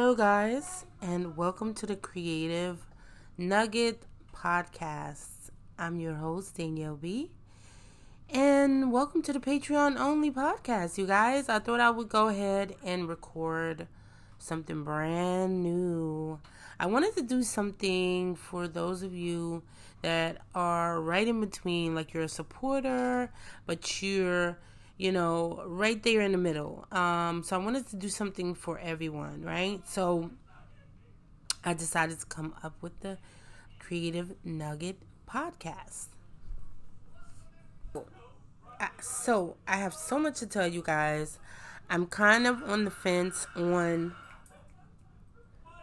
Hello, guys, and welcome to the Creative Nugget Podcast. I'm your host, Danielle B. And welcome to the Patreon only podcast, you guys. I thought I would go ahead and record something brand new. I wanted to do something for those of you that are right in between, like you're a supporter, but you're you know, right there in the middle. Um, so I wanted to do something for everyone, right? So I decided to come up with the Creative Nugget podcast. So I have so much to tell you guys. I'm kind of on the fence on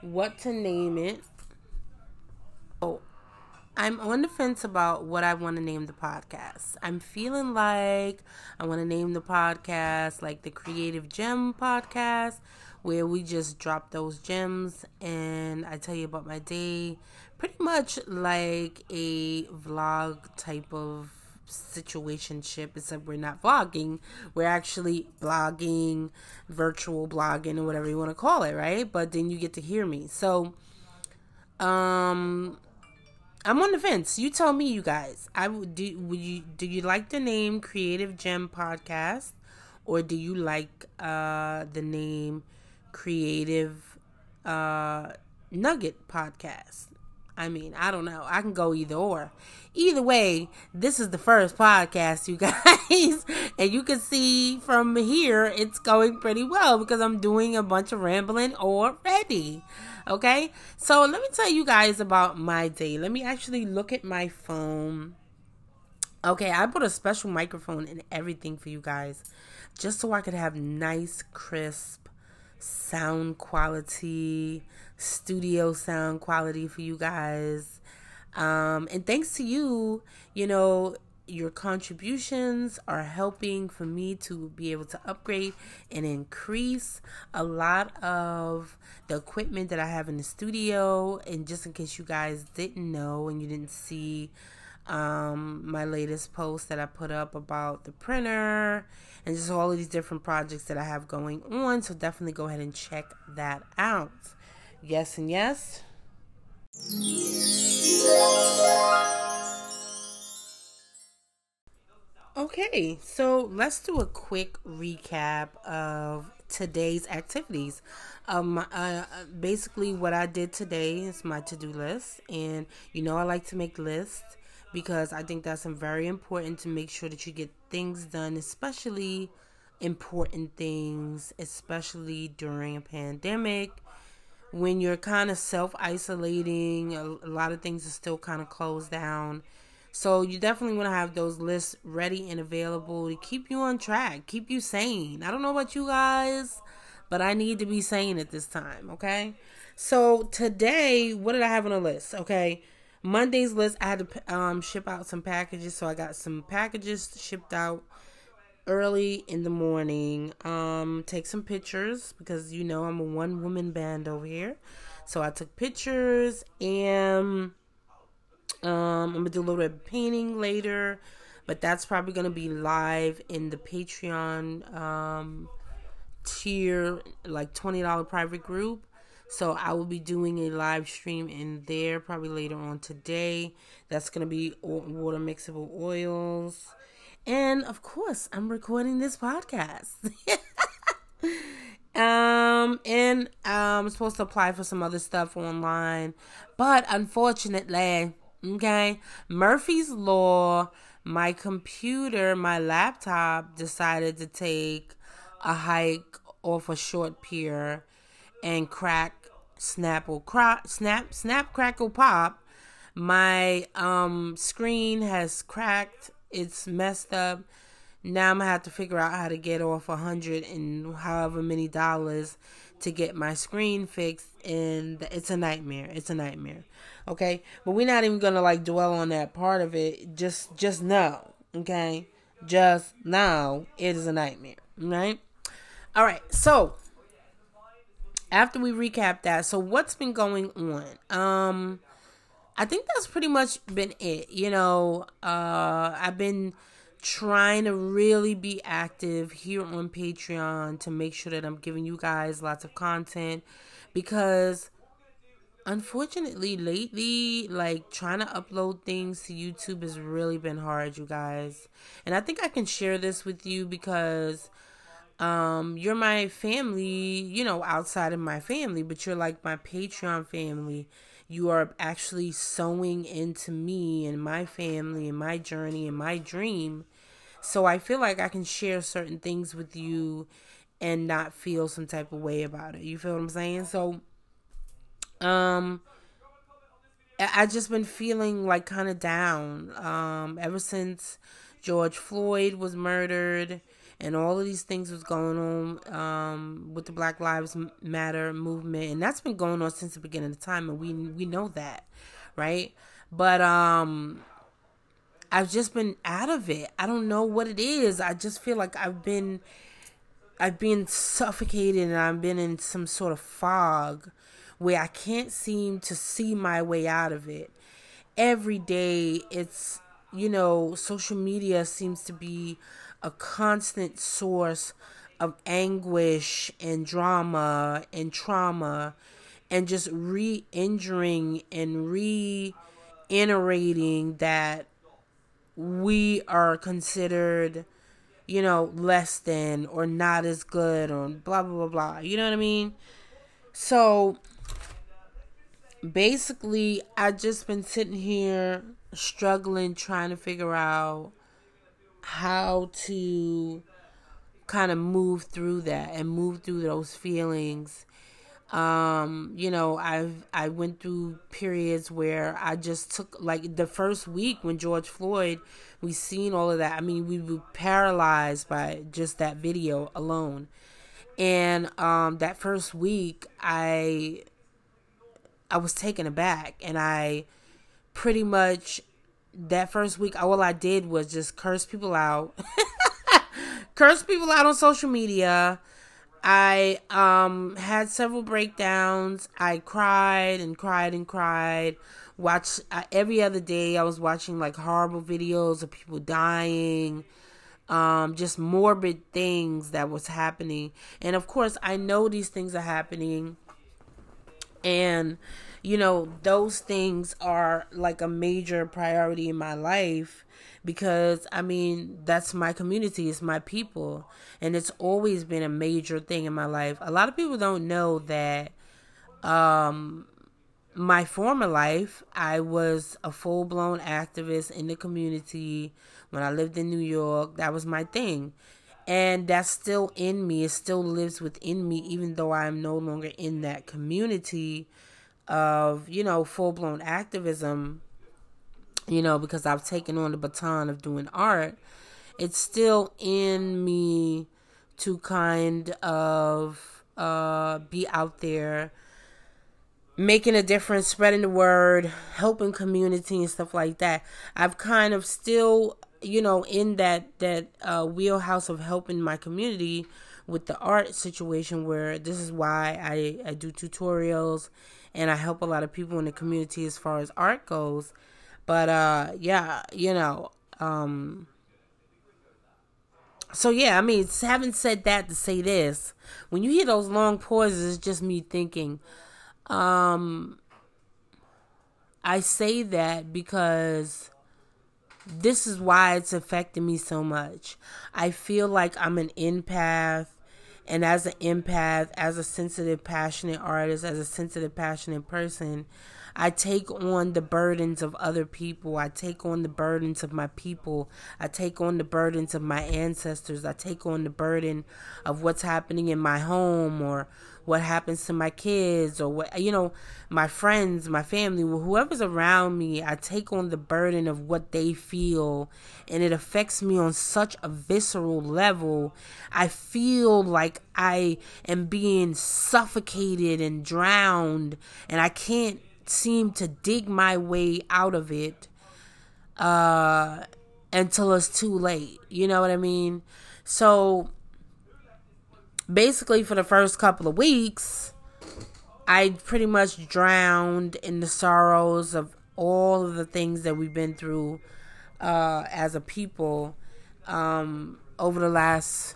what to name it. Oh, I'm on the fence about what I want to name the podcast. I'm feeling like I want to name the podcast like the Creative Gem Podcast, where we just drop those gems and I tell you about my day. Pretty much like a vlog type of situationship, except we're not vlogging. We're actually blogging, virtual blogging, or whatever you want to call it, right? But then you get to hear me. So, um, I'm on the fence. You tell me, you guys. I would do. Would you do you like the name Creative Gem Podcast, or do you like uh, the name Creative uh, Nugget Podcast? I mean, I don't know. I can go either or. Either way, this is the first podcast, you guys. and you can see from here it's going pretty well because I'm doing a bunch of rambling already. Okay? So let me tell you guys about my day. Let me actually look at my phone. Okay, I put a special microphone and everything for you guys just so I could have nice, crisp sound quality, studio sound quality for you guys. Um, and thanks to you, you know, your contributions are helping for me to be able to upgrade and increase a lot of the equipment that I have in the studio. And just in case you guys didn't know and you didn't see um, my latest post that I put up about the printer and just all of these different projects that I have going on. So definitely go ahead and check that out. Yes, and yes. Okay, so let's do a quick recap of today's activities. Um, uh, basically, what I did today is my to do list, and you know, I like to make lists because I think that's very important to make sure that you get things done, especially important things, especially during a pandemic when you're kind of self isolating. A lot of things are still kind of closed down so you definitely want to have those lists ready and available to keep you on track, keep you sane. I don't know about you guys, but I need to be sane at this time, okay? So today, what did I have on the list? Okay, Monday's list, I had to um, ship out some packages, so I got some packages shipped out early in the morning. Um, take some pictures because you know I'm a one woman band over here, so I took pictures and um, I'm gonna do a little bit of painting later, but that's probably gonna be live in the Patreon um, tier, like twenty dollar private group. So I will be doing a live stream in there probably later on today. That's gonna be water mixable oils, and of course I'm recording this podcast. um, and um, I'm supposed to apply for some other stuff online, but unfortunately Okay. Murphy's Law, my computer, my laptop decided to take a hike off a short pier and crack, snapple, crack, snap, snap, crackle, pop. My um screen has cracked. It's messed up. Now I'm gonna have to figure out how to get off a hundred and however many dollars to get my screen fixed, and it's a nightmare. It's a nightmare. Okay, but we're not even gonna like dwell on that part of it. Just, just know, okay, just now it is a nightmare. Right? All right. So after we recap that, so what's been going on? Um, I think that's pretty much been it. You know, uh, I've been trying to really be active here on Patreon to make sure that I'm giving you guys lots of content because unfortunately lately like trying to upload things to YouTube has really been hard you guys. And I think I can share this with you because um you're my family you know outside of my family but you're like my Patreon family. You are actually sowing into me and my family and my journey and my dream so I feel like I can share certain things with you and not feel some type of way about it you feel what I'm saying so um, I just been feeling like kind of down. Um, ever since George Floyd was murdered and all of these things was going on um, with the Black Lives Matter movement, and that's been going on since the beginning of time, and we we know that, right? But um, I've just been out of it. I don't know what it is. I just feel like I've been I've been suffocated and I've been in some sort of fog where I can't seem to see my way out of it. Every day, it's, you know, social media seems to be a constant source of anguish and drama and trauma and just re injuring and reiterating that we are considered, you know, less than or not as good or blah, blah, blah, blah. You know what I mean? So basically I've just been sitting here struggling trying to figure out how to kind of move through that and move through those feelings um you know i've i went through periods where i just took like the first week when george floyd we seen all of that i mean we were paralyzed by just that video alone and um that first week i I was taken aback and I pretty much that first week all I did was just curse people out. curse people out on social media. I um had several breakdowns. I cried and cried and cried. Watch uh, every other day I was watching like horrible videos of people dying. Um just morbid things that was happening. And of course, I know these things are happening and, you know, those things are like a major priority in my life because, I mean, that's my community, it's my people. And it's always been a major thing in my life. A lot of people don't know that um, my former life, I was a full blown activist in the community. When I lived in New York, that was my thing and that's still in me. It still lives within me even though i'm no longer in that community of you know full-blown activism you know because i've taken on the baton of doing art. It's still in me to kind of uh be out there making a difference spreading the word helping community and stuff like that. I've kind of still you know, in that that uh, wheelhouse of helping my community with the art situation, where this is why I I do tutorials and I help a lot of people in the community as far as art goes. But uh, yeah, you know, um, so yeah, I mean, having said that to say this, when you hear those long pauses, it's just me thinking. Um, I say that because this is why it's affecting me so much. I feel like I'm an empath. And as an empath, as a sensitive, passionate artist, as a sensitive, passionate person, I take on the burdens of other people. I take on the burdens of my people. I take on the burdens of my ancestors. I take on the burden of what's happening in my home or what happens to my kids or what you know my friends my family whoever's around me i take on the burden of what they feel and it affects me on such a visceral level i feel like i am being suffocated and drowned and i can't seem to dig my way out of it uh until it's too late you know what i mean so basically for the first couple of weeks, I pretty much drowned in the sorrows of all of the things that we've been through uh, as a people. um, over the last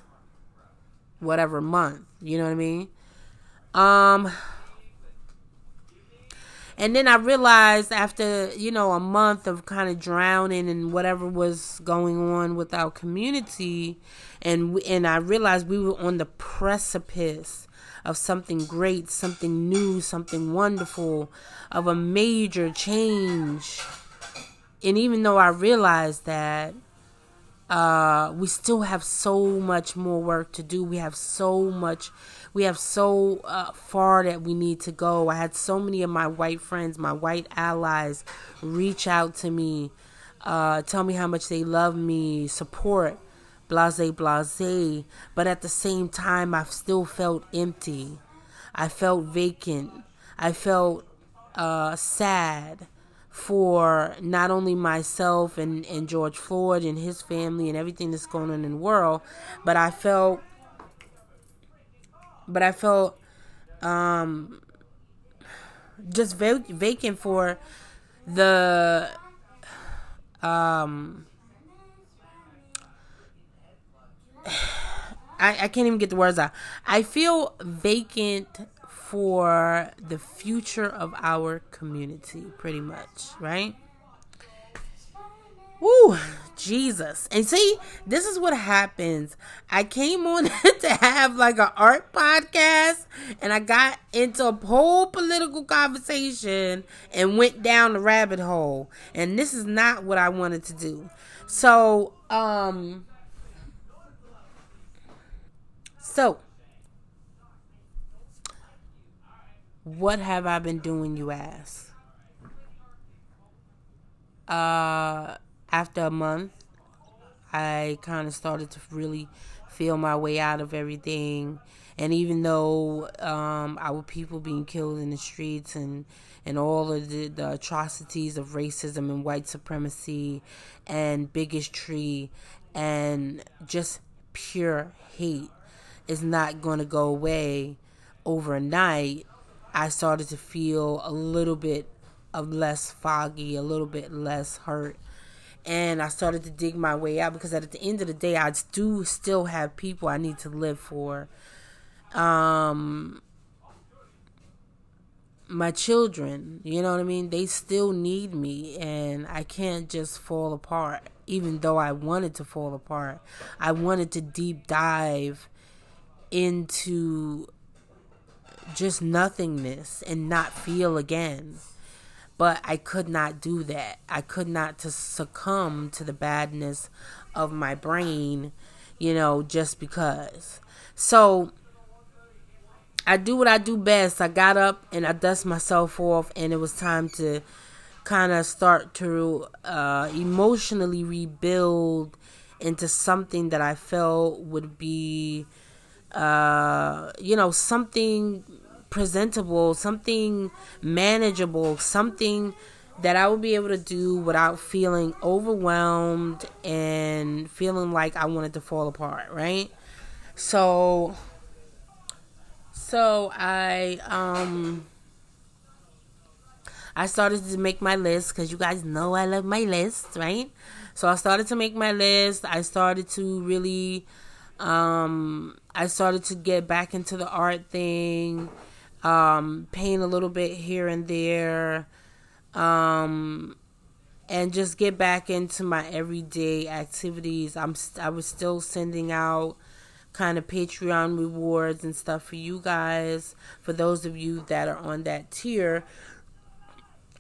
whatever month. You know what I mean? Um, and then I realized after, you know, a month of kind of drowning and whatever was going on with our community, and and I realized we were on the precipice of something great, something new, something wonderful, of a major change. And even though I realized that, uh, we still have so much more work to do. We have so much we have so uh, far that we need to go. I had so many of my white friends, my white allies, reach out to me, uh, tell me how much they love me, support, blase, blase. But at the same time, I still felt empty. I felt vacant. I felt uh, sad for not only myself and, and George Floyd and his family and everything that's going on in the world, but I felt but I felt um, just vac- vacant for the um, I, I can't even get the words out. I feel vacant for the future of our community, pretty much, right? Woo, Jesus. And see, this is what happens. I came on to have like an art podcast and I got into a whole political conversation and went down the rabbit hole. And this is not what I wanted to do. So, um so what have I been doing, you ask? Uh after a month, I kind of started to really feel my way out of everything. And even though um, our people being killed in the streets and and all of the, the atrocities of racism and white supremacy and bigotry and just pure hate is not going to go away overnight, I started to feel a little bit of less foggy, a little bit less hurt, and I started to dig my way out because at the end of the day, I do still have people I need to live for. Um, my children, you know what I mean? They still need me, and I can't just fall apart. Even though I wanted to fall apart, I wanted to deep dive into just nothingness and not feel again but I could not do that. I could not to succumb to the badness of my brain, you know, just because. So I do what I do best. I got up and I dust myself off, and it was time to kind of start to uh, emotionally rebuild into something that I felt would be, uh, you know, something presentable, something manageable, something that I would be able to do without feeling overwhelmed and feeling like I wanted to fall apart, right? So so I um I started to make my list cuz you guys know I love my list, right? So I started to make my list. I started to really um I started to get back into the art thing um, paint a little bit here and there, um, and just get back into my everyday activities. I'm I was still sending out kind of Patreon rewards and stuff for you guys, for those of you that are on that tier.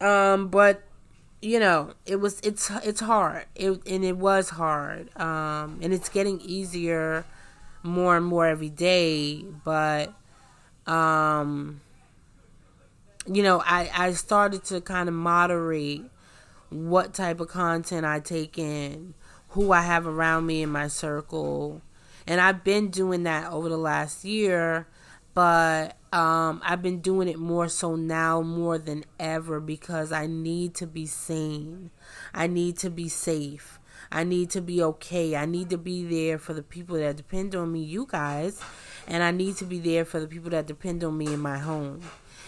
Um, but you know, it was it's it's hard. It and it was hard. Um, and it's getting easier more and more every day, but um, you know, I, I started to kind of moderate what type of content I take in, who I have around me in my circle. And I've been doing that over the last year, but um, I've been doing it more so now more than ever because I need to be sane. I need to be safe. I need to be okay. I need to be there for the people that depend on me, you guys and I need to be there for the people that depend on me in my home.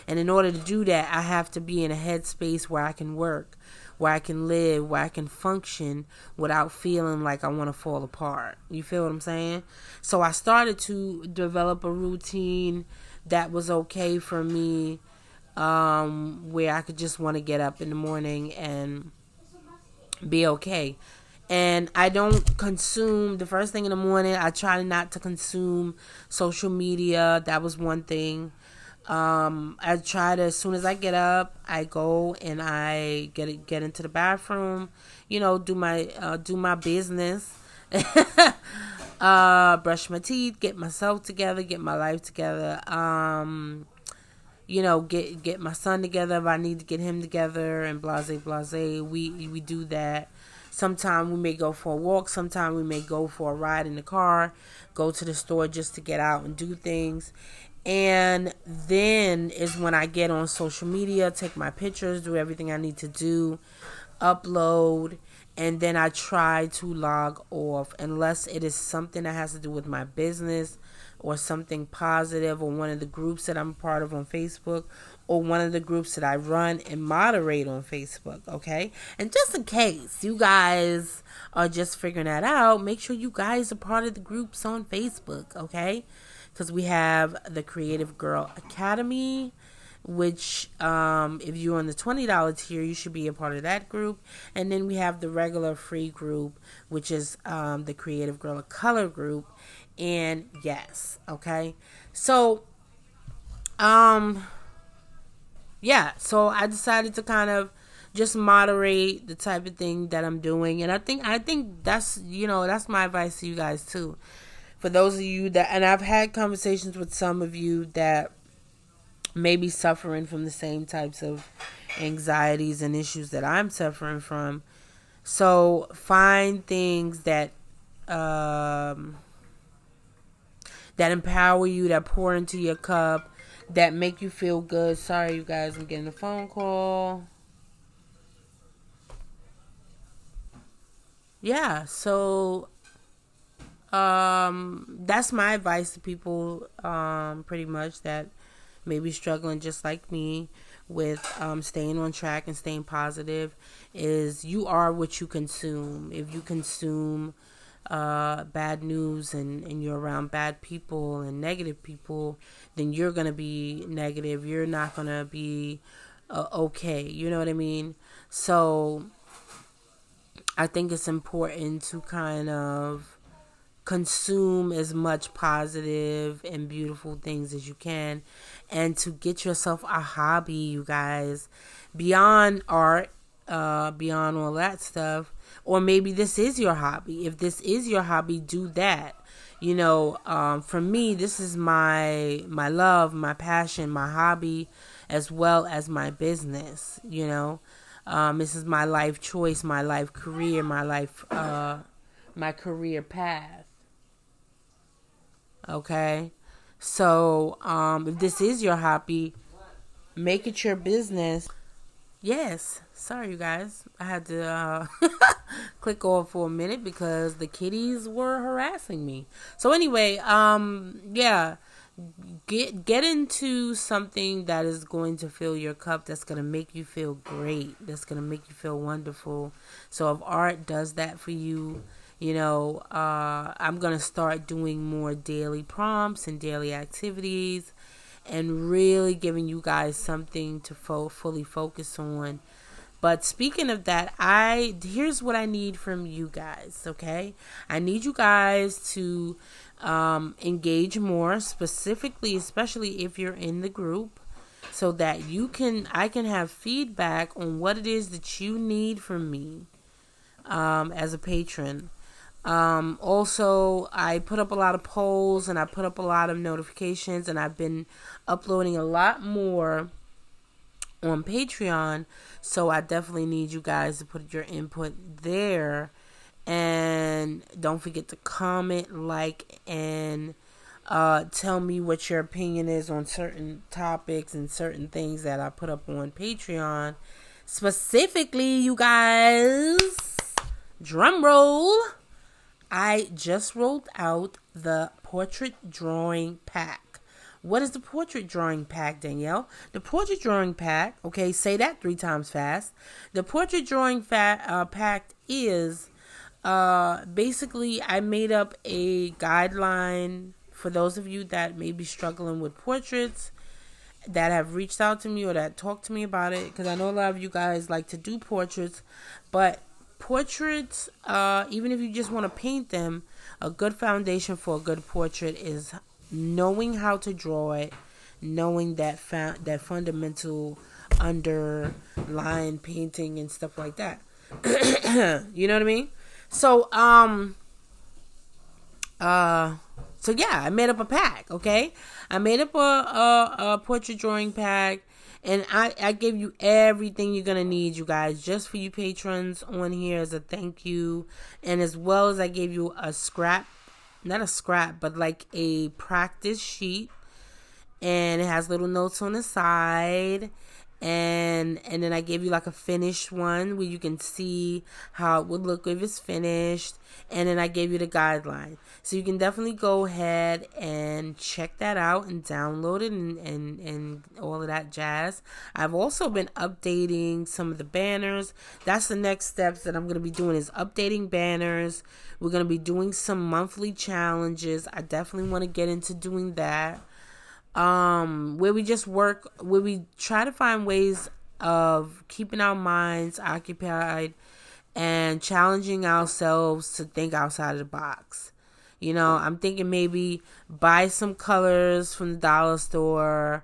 And in order to do that, I have to be in a headspace where I can work, where I can live, where I can function without feeling like I want to fall apart. You feel what I'm saying? So I started to develop a routine that was okay for me um, where I could just want to get up in the morning and be okay. And I don't consume the first thing in the morning. I try not to consume social media. That was one thing. Um, I try to as soon as I get up, I go and I get get into the bathroom. You know, do my uh, do my business. uh, brush my teeth, get myself together, get my life together. Um, you know, get get my son together if I need to get him together and blase blase. We we do that. Sometimes we may go for a walk. Sometimes we may go for a ride in the car. Go to the store just to get out and do things. And then is when I get on social media, take my pictures, do everything I need to do, upload, and then I try to log off unless it is something that has to do with my business or something positive or one of the groups that I'm part of on Facebook or one of the groups that I run and moderate on Facebook, okay? And just in case you guys are just figuring that out, make sure you guys are part of the groups on Facebook, okay? Because we have the Creative Girl Academy, which um, if you're on the $20 tier, you should be a part of that group. And then we have the regular free group, which is um, the Creative Girl of Color group and yes, okay? So um yeah, so I decided to kind of just moderate the type of thing that I'm doing and I think I think that's you know, that's my advice to you guys too. For those of you that and I've had conversations with some of you that may be suffering from the same types of anxieties and issues that I'm suffering from. So find things that um that empower you, that pour into your cup, that make you feel good. Sorry, you guys, I'm getting a phone call. Yeah, so um that's my advice to people um pretty much that may be struggling just like me with um, staying on track and staying positive is you are what you consume. If you consume uh, bad news and, and you're around bad people and negative people, then you're going to be negative. You're not going to be uh, okay. You know what I mean? So I think it's important to kind of consume as much positive and beautiful things as you can and to get yourself a hobby, you guys, beyond art, uh, beyond all that stuff or maybe this is your hobby. If this is your hobby, do that. You know, um, for me, this is my my love, my passion, my hobby, as well as my business. You know, um, this is my life choice, my life career, my life, uh, my career path. Okay, so um, if this is your hobby, make it your business. Yes, sorry you guys. I had to uh, click off for a minute because the kitties were harassing me. So anyway, um yeah, get get into something that is going to fill your cup that's going to make you feel great, that's going to make you feel wonderful. So if art does that for you, you know, uh I'm to start doing more daily prompts and daily activities and really giving you guys something to fo- fully focus on. But speaking of that, I here's what I need from you guys, okay? I need you guys to um, engage more, specifically, especially if you're in the group, so that you can I can have feedback on what it is that you need from me um, as a patron. Um, also, I put up a lot of polls and I put up a lot of notifications, and I've been uploading a lot more on Patreon. So I definitely need you guys to put your input there. And don't forget to comment, like, and uh, tell me what your opinion is on certain topics and certain things that I put up on Patreon. Specifically, you guys, drum roll. I just rolled out the portrait drawing pack What is the portrait drawing pack, Danielle? The portrait drawing pack, okay, say that three times fast. The portrait drawing fa- uh, pack is uh, basically I made up a guideline for those of you that may be struggling with portraits that have reached out to me or that talked to me about it because I know a lot of you guys like to do portraits, but portraits, uh, even if you just want to paint them, a good foundation for a good portrait is knowing how to draw it, knowing that fa- that fundamental underline painting and stuff like that. you know what I mean? So um uh so yeah, I made up a pack, okay? I made up a, a, a portrait drawing pack and I, I gave you everything you're gonna need, you guys, just for you patrons on here as a thank you. And as well as I gave you a scrap not a scrap, but like a practice sheet. And it has little notes on the side. And and then I gave you like a finished one where you can see how it would look if it's finished. And then I gave you the guideline. So you can definitely go ahead and check that out and download it and, and, and all of that jazz. I've also been updating some of the banners. That's the next steps that I'm to be doing is updating banners. We're to be doing some monthly challenges. I definitely want to get into doing that. Um, where we just work, where we try to find ways of keeping our minds occupied and challenging ourselves to think outside of the box. You know, I'm thinking maybe buy some colors from the dollar store,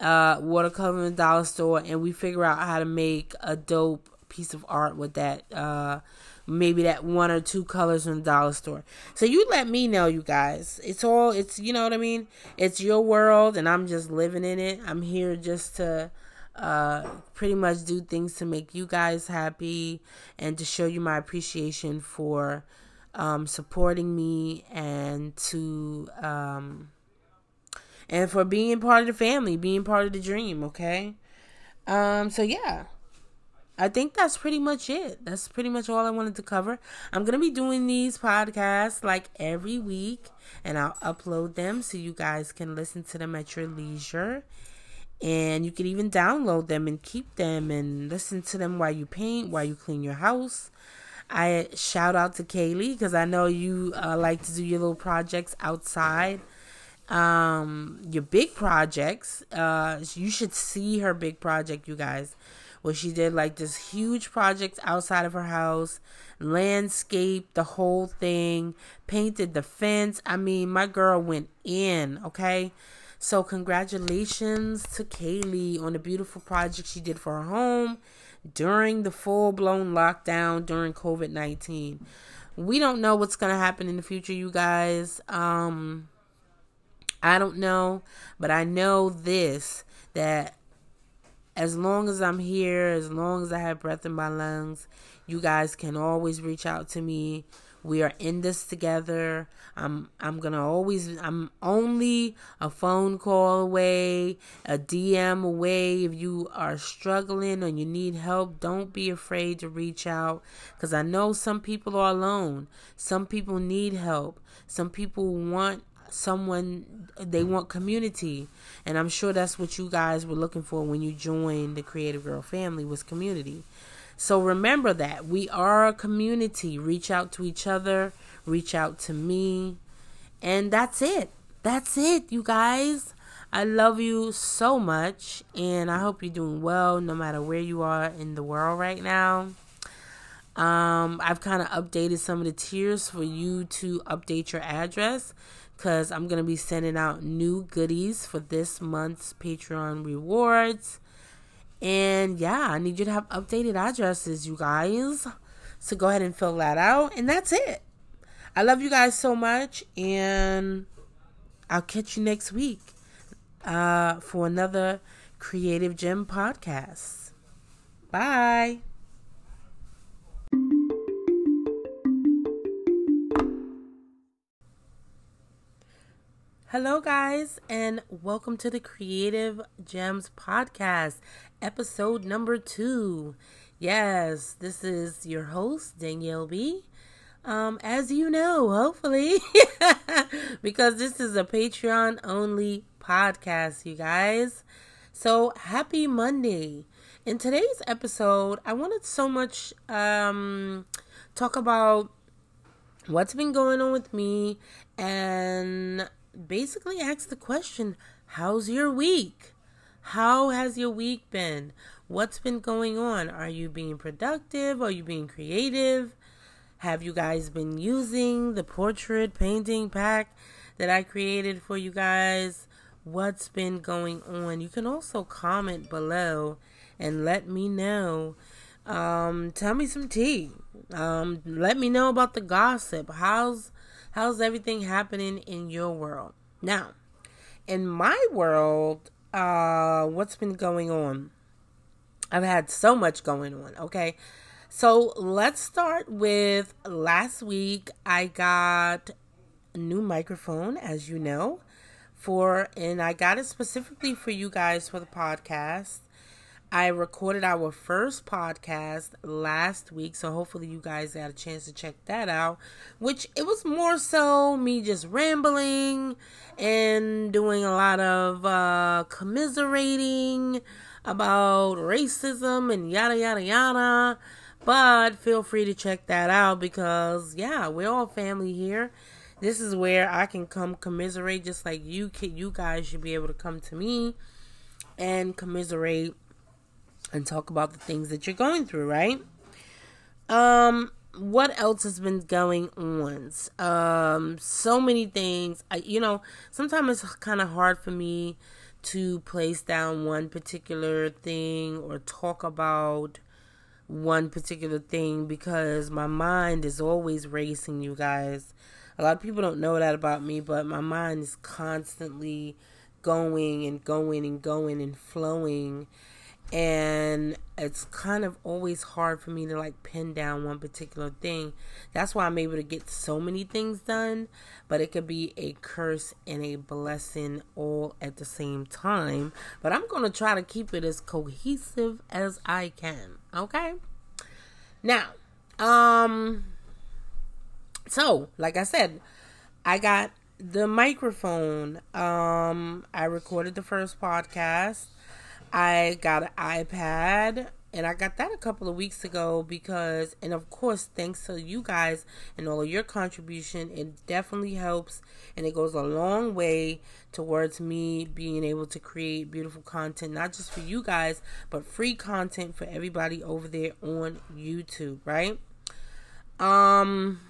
uh, watercolor from the dollar store, and we figure out how to make a dope piece of art with that. Uh, maybe that one or two colors in the dollar store. So you let me know, you guys. It's all, it's, you know what I mean? It's your world, and I'm just living in it. I'm here just to uh, pretty much do things to make you guys happy and to show you my appreciation for um, supporting me and to um, and for being part of the family, being part of the dream. Okay. Um. So yeah. I think that's pretty much it. That's pretty much all I wanted to cover. I'm going to be doing these podcasts like every week and I'll upload them so you guys can listen to them at your leisure. And you can even download them and keep them and listen to them while you paint, while you clean your house. I shout out to Kaylee because I know you uh, like to do your little projects outside. Um, your big projects. Uh, you should see her big project, you guys, where she did like this huge project outside of her house, landscape, the whole thing, painted the fence. I mean, my girl went in. Okay. So congratulations to Kaylee on the beautiful project she did for her home during the full blown lockdown during COVID 19. We don't know what's going to happen in the future, you guys. Um, I don't know, but I know this that as long as I'm here, as long as I have breath in my lungs, you guys can always reach out to me we are in this together. I'm I'm gonna always I'm only a phone call away, a DM away. If you are struggling or you need help, don't be afraid to reach out because I know some people are alone. Some people need help. Some people want someone they want community and i'm sure that's what you guys were looking for when you joined the creative girl family was community so remember that we are a community. Reach out to each other, reach out to me. And that's it. That's it, you guys. I love you so much. And I hope you're doing well no matter where you are in the world right now. Um, I've kind of updated some of the tiers for you to update your address because I'm going to be sending out new goodies for this month's Patreon rewards. And yeah, I need you to have updated addresses, you guys. So go ahead and fill that out. And that's it. I love you guys so much. And I'll catch you next week uh, for another Creative Gem podcast. Bye. Hello, guys, and welcome to the Creative Gems Podcast, episode number two. Yes, this is your host, Danielle B. Um, as you know, hopefully, because this is a Patreon only podcast, you guys. So, happy Monday. In today's episode, I wanted so much um talk about what's been going on with me and basically ask the question, how's your week? How has your week been? What's been going on? Are you being productive? Are you being creative? Have you guys been using the portrait painting pack that I created for you guys? What's been going on? You can also comment below and let me know. Um, tell me some tea. Um, let me know about the gossip. How's how's everything happening in your world? Now, in my world, uh, what's been going on? I've had so much going on, okay? So let's start with last week. I got a new microphone, as you know, for, and I got it specifically for you guys for the podcast. I recorded our first podcast last week, so hopefully you guys got a chance to check that out. Which it was more so me just rambling and doing a lot of uh, commiserating about racism and yada yada yada. But feel free to check that out because yeah, we're all family here. This is where I can come commiserate just like you can, you guys should be able to come to me and commiserate and talk about the things that you're going through, right? Um what else has been going on? Um so many things. I you know, sometimes it's kind of hard for me to place down one particular thing or talk about one particular thing because my mind is always racing, you guys. A lot of people don't know that about me, but my mind is constantly going and going and going and flowing. And it's kind of always hard for me to like pin down one particular thing. That's why I'm able to get so many things done, but it could be a curse and a blessing all at the same time. But I'm going to try to keep it as cohesive as I can. Okay? Now, um so, like I said, I got the microphone. Um I recorded the first podcast. I got an iPad and I got that a couple of weeks ago because, and of course, thanks to you guys and all of your contribution, it definitely helps and it goes a long way towards me being able to create beautiful content, not just for you guys, but free content for everybody over there on YouTube, right? Um,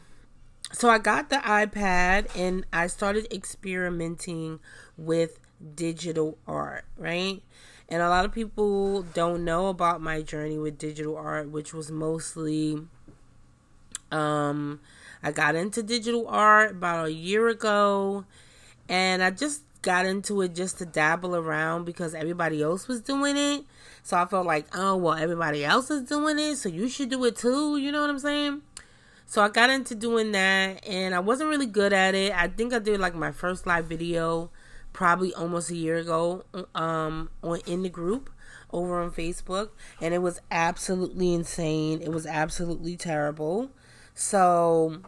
so I got the iPad and I started experimenting with digital art, right? And a lot of people don't know about my journey with digital art, which was mostly um I got into digital art about a year ago and I just got into it just to dabble around because everybody else was doing it. So I felt like, oh, well, everybody else is doing it, so you should do it too. You know what I'm saying? So I got into doing that and I wasn't really good at it. I think I did like my first live video probably almost a year ago um, on in the group over on Facebook, and it was absolutely insane. It was absolutely terrible. So,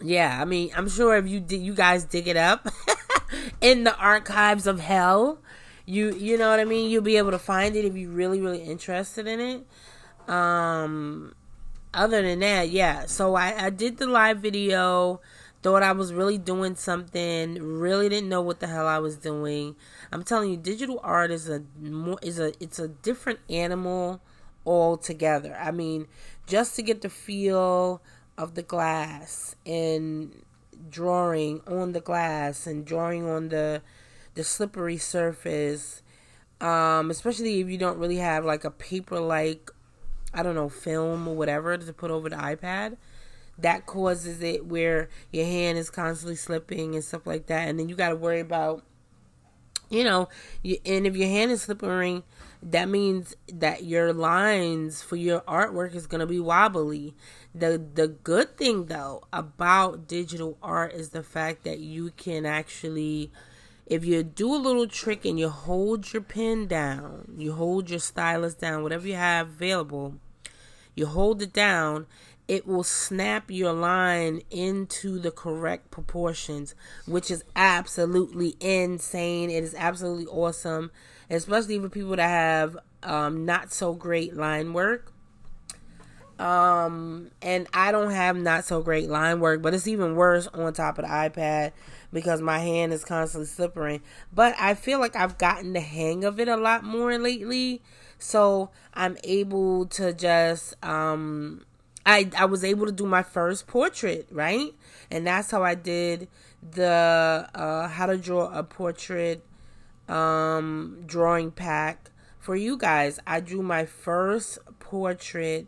yeah, I mean, I'm sure if you did, you guys dig it up in the archives of hell, you you know what I mean. You'll be able to find it if you're really really interested in it. Um, other than that, yeah. So I I did the live video thought I was really doing something, really didn't know what the hell I was doing. I'm telling you, digital art is a more is a it's a different animal altogether. I mean, just to get the feel of the glass and drawing on the glass and drawing on the the slippery surface um especially if you don't really have like a paper like I don't know film or whatever to put over the iPad that causes it where your hand is constantly slipping and stuff like that. And then you got to worry about you know you, and if your hand is slipping that means that your lines for your artwork is going to be wobbly. The the good thing though about digital art is the fact that you can actually if you do a little trick and you hold your pen down you hold your stylus down whatever you have available you hold it down it will snap your line into the correct proportions, which is absolutely insane. It is absolutely awesome, especially for people that have um, not so great line work. Um, and I don't have not so great line work, but it's even worse on top of the iPad because my hand is constantly slipping. But I feel like I've gotten the hang of it a lot more lately. So I'm able to just um I I was able to do my first portrait, right? And that's how I did the uh how to draw a portrait um drawing pack for you guys. I drew my first portrait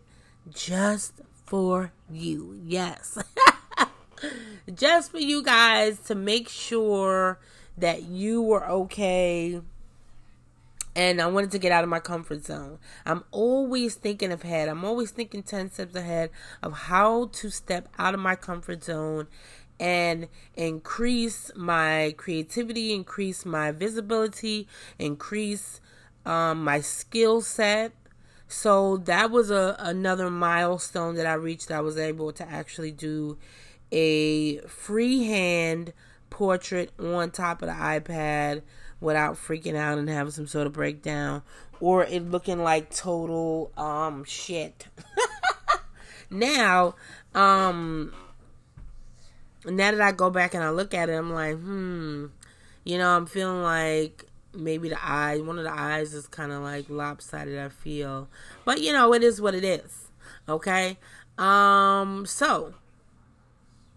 just for you. Yes. just for you guys to make sure that you were okay and I wanted to get out of my comfort zone. I'm always thinking ahead. I'm always thinking 10 steps ahead of how to step out of my comfort zone and increase my creativity, increase my visibility, increase um, my skill set. So that was a another milestone that I reached. I was able to actually do a freehand portrait on top of the iPad without freaking out and having some sort of breakdown or it looking like total um shit. now, um now that I go back and I look at it, I'm like, hmm, you know, I'm feeling like maybe the eye, one of the eyes is kind of like lopsided. I feel, but you know, it is what it is. Okay, um, so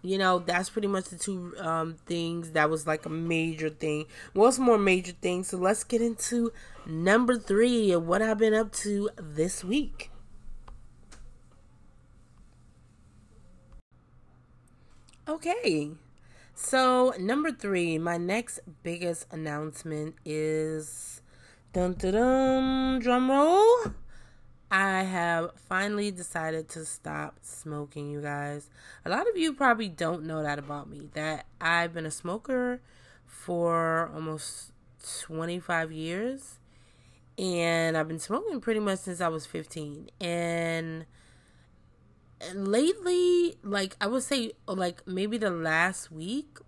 you know that's pretty much the two um, things that was like a major thing. What's more major things so let's get into number three what i've been up to this week. Okay so number three my next biggest announcement is dun dun dun drum roll I have finally decided to stop smoking, you guys. A lot of you probably don't know that about me. That I've been a smoker for almost 25 years. And I've been smoking pretty much since I was 15. And lately, like I would say like maybe the last week,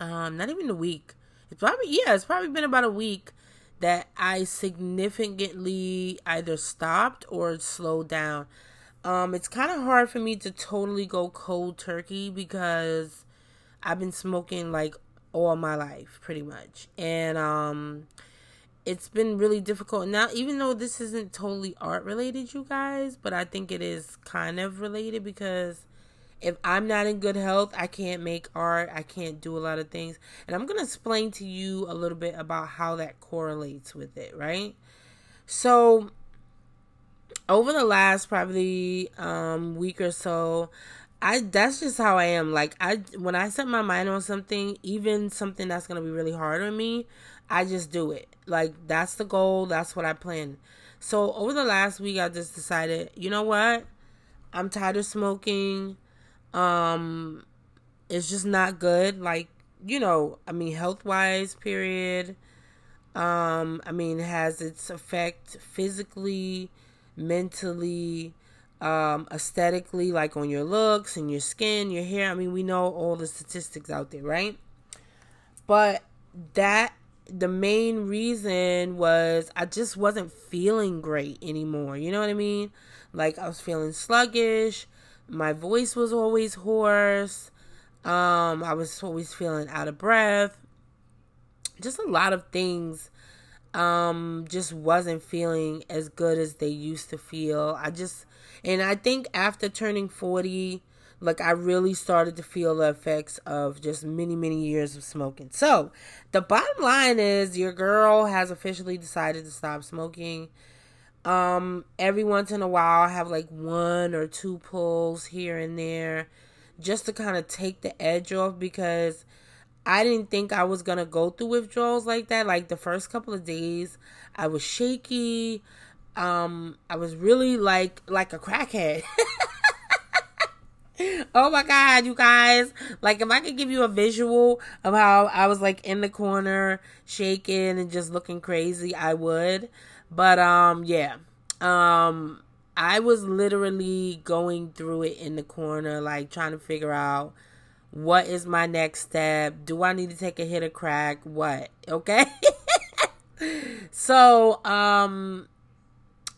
um, not even a week. It's probably yeah, it's probably been about a week that I significantly either stopped or slowed down. Um, it's kind of hard for me to totally go cold turkey because I've been smoking like all my life pretty much. And um it's been really difficult now even though this isn't totally art related you guys, but I think it is kind of related because if I'm not in good health, I can't make art, I can't do a lot of things. And I'm going to explain to you a little bit about how that correlates with it, right? So, over the last probably um, week or so, I that's just how I am. Like I when I set my mind on something, even something that's going to be really hard on me, I just do it. Like that's the goal, that's what I plan. So, over the last week I just decided, you know what? I'm tired of smoking. Um, it's just not good. Like, you know, I mean, health wise, period. Um, I mean, has its effect physically, mentally, um, aesthetically, like on your looks and your skin, your hair. I mean, we know all the statistics out there, right? But that the main reason was I just wasn't feeling great anymore. You know what I mean? Like I was feeling sluggish my voice was always hoarse. Um, I was always feeling out of breath. Just a lot of things um just wasn't feeling as good as they used to feel. I just and I think after turning 40, like I really started to feel the effects of just many many years of smoking. So, the bottom line is your girl has officially decided to stop smoking. Um, every once in a while, I have like one or two pulls here and there just to kind of take the edge off because I didn't think I was gonna go through withdrawals like that. Like the first couple of days, I was shaky. Um, I was really like like a crackhead. oh my god, you guys! Like if I could give you a visual of how I was like in the corner, shaking and just looking crazy, I would. But um yeah. Um I was literally going through it in the corner, like trying to figure out what is my next step. Do I need to take a hit of crack? What? Okay. so, um,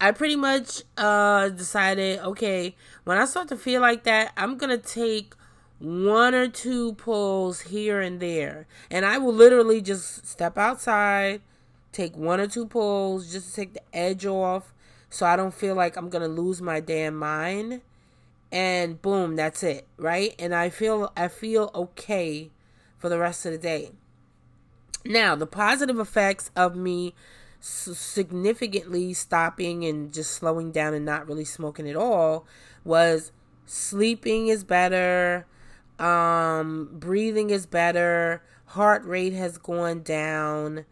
I pretty much uh decided, okay, when I start to feel like that, I'm gonna take one or two pulls here and there. And I will literally just step outside, take one or two pulls just to take the edge off so I don't feel like I'm going to lose my damn mind. And boom, that's it, right? And I feel I feel okay for the rest of the day. Now, the positive effects of me significantly stopping and just slowing down and not really smoking at all was sleeping is better, um, breathing is better, heart rate has gone down,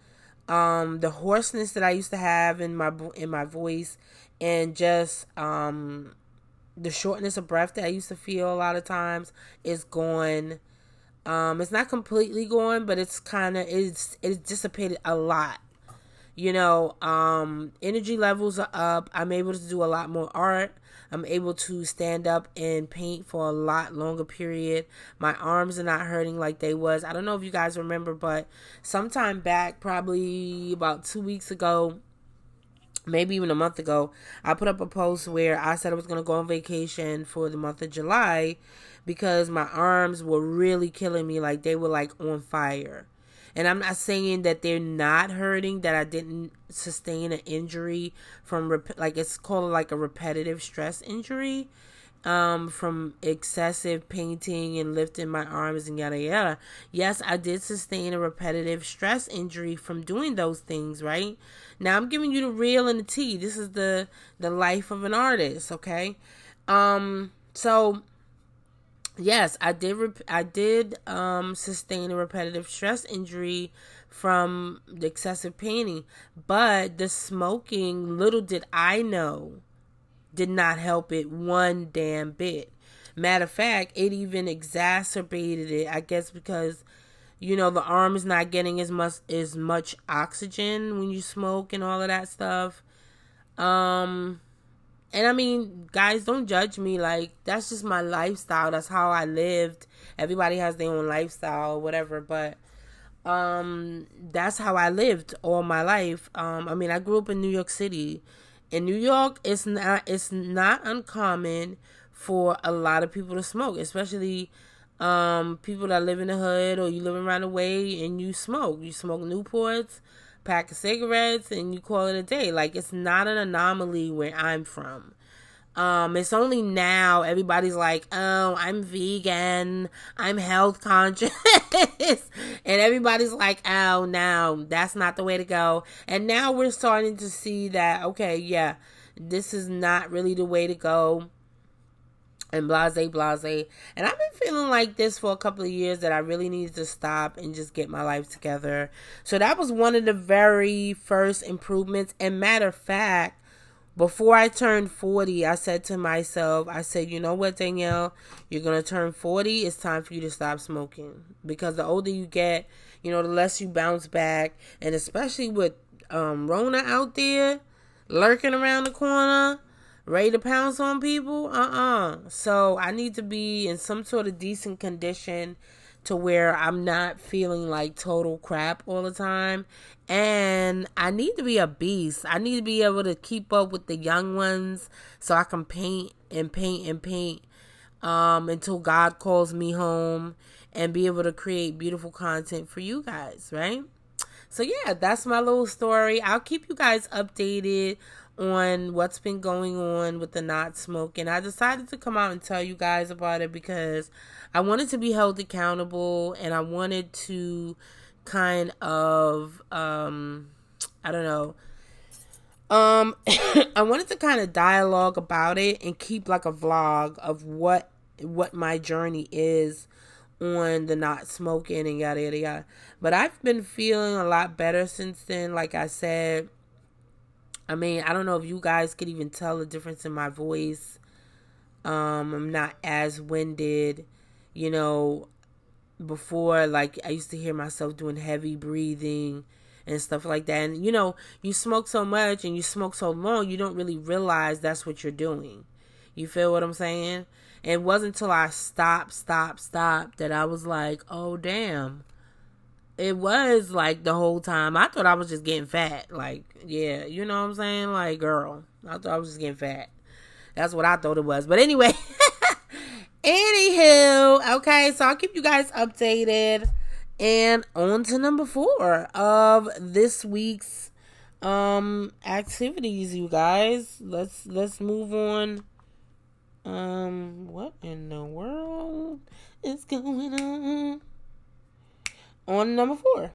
um, the hoarseness that I used to have in my in my voice, and just um, the shortness of breath that I used to feel a lot of times is gone. Um, it's not completely gone, but it's kind of it's it's dissipated a lot. You know, um, energy levels are up. I'm able to do a lot more art. I'm able to stand up and paint for a lot longer period. My arms are not hurting like they was. I don't know if you guys remember, but sometime back, probably about two weeks ago, maybe even a month ago, I put up a post where I said I was going to go on vacation for the month of July because my arms were really killing me. Like they were like on fire. And I'm not saying that they're not hurting, that I didn't sustain an injury from, rep- like, it's called like a repetitive stress injury um, from excessive painting and lifting my arms and yada yada. Yes, I did sustain a repetitive stress injury from doing those things, right? Now I'm giving you the real and the tea. This is the the life of an artist, okay? Um so yes, I did. Rep- I did um, sustain a repetitive stress injury from the excessive painting, but the smoking, little did I know, did not help it one damn bit. Matter of fact, it even exacerbated it. I guess because you know the arm is not getting as much as much oxygen when you smoke and all of that stuff. Um and I mean, guys, don't judge me. Like, that's just my lifestyle. That's how I lived. Everybody has their own lifestyle whatever. But um that's how I lived all my life. Um I mean, I grew up in New York City. In New York, it's not it's not uncommon for a lot of people to smoke, especially um people that live in the hood or you live around the way and you smoke. You smoke Newports pack of cigarettes and you call it a day. Like it's not an anomaly where I'm from. Um, it's only now everybody's like, oh, I'm vegan, I'm health conscious, and everybody's like, oh, no, that's not the way to go. And now we're starting to see that, okay, yeah, this is not really the way to go and blase blase. And i've been feeling like this for a couple of years that i really needed to stop and just get my life together. So that was one of the very first improvements. And matter of fact before i turned 40 i said to myself i said you know what danielle? You're gonna turn 40 it's time for you to stop smoking. Because the older you get you know the less you bounce back. And especially with um rona out there lurking around the corner ready to pounce on people? Uh-uh. So I need to be in some sort of decent condition to where I'm not feeling like total crap all the time. And I need to be a beast. I need to be able to keep up with the young ones so I can paint and paint and paint um, until God calls me home and be able to create beautiful content for you guys, right? So, yeah, that's my little story. I'll keep you guys updated on what's been going on with the not smoking. I decided to come out and tell you guys about it because I wanted to be held accountable and I wanted to kind of um I don't know um I wanted to kind of dialogue about it and keep like a vlog of what what my journey is on the not smoking and yada yada yada. But I've been feeling a lot better since then. Like I said, I mean, I don't know if you guys could even tell the difference in my voice. Um, I'm not as winded, you know. Before, like I used to hear myself doing heavy breathing and stuff like that. And you know, you smoke so much and you smoke so long, you don't really realize that's what you're doing. You feel what I'm saying? It wasn't until I stopped, stopped, stopped that I was like, oh, damn. It was like the whole time. I thought I was just getting fat. Like, yeah, you know what I'm saying? Like, girl, I thought I was just getting fat. That's what I thought it was. But anyway, anywho, okay, so I'll keep you guys updated. And on to number four of this week's um activities, you guys. Let's let's move on um, what in the world is going on? On number four.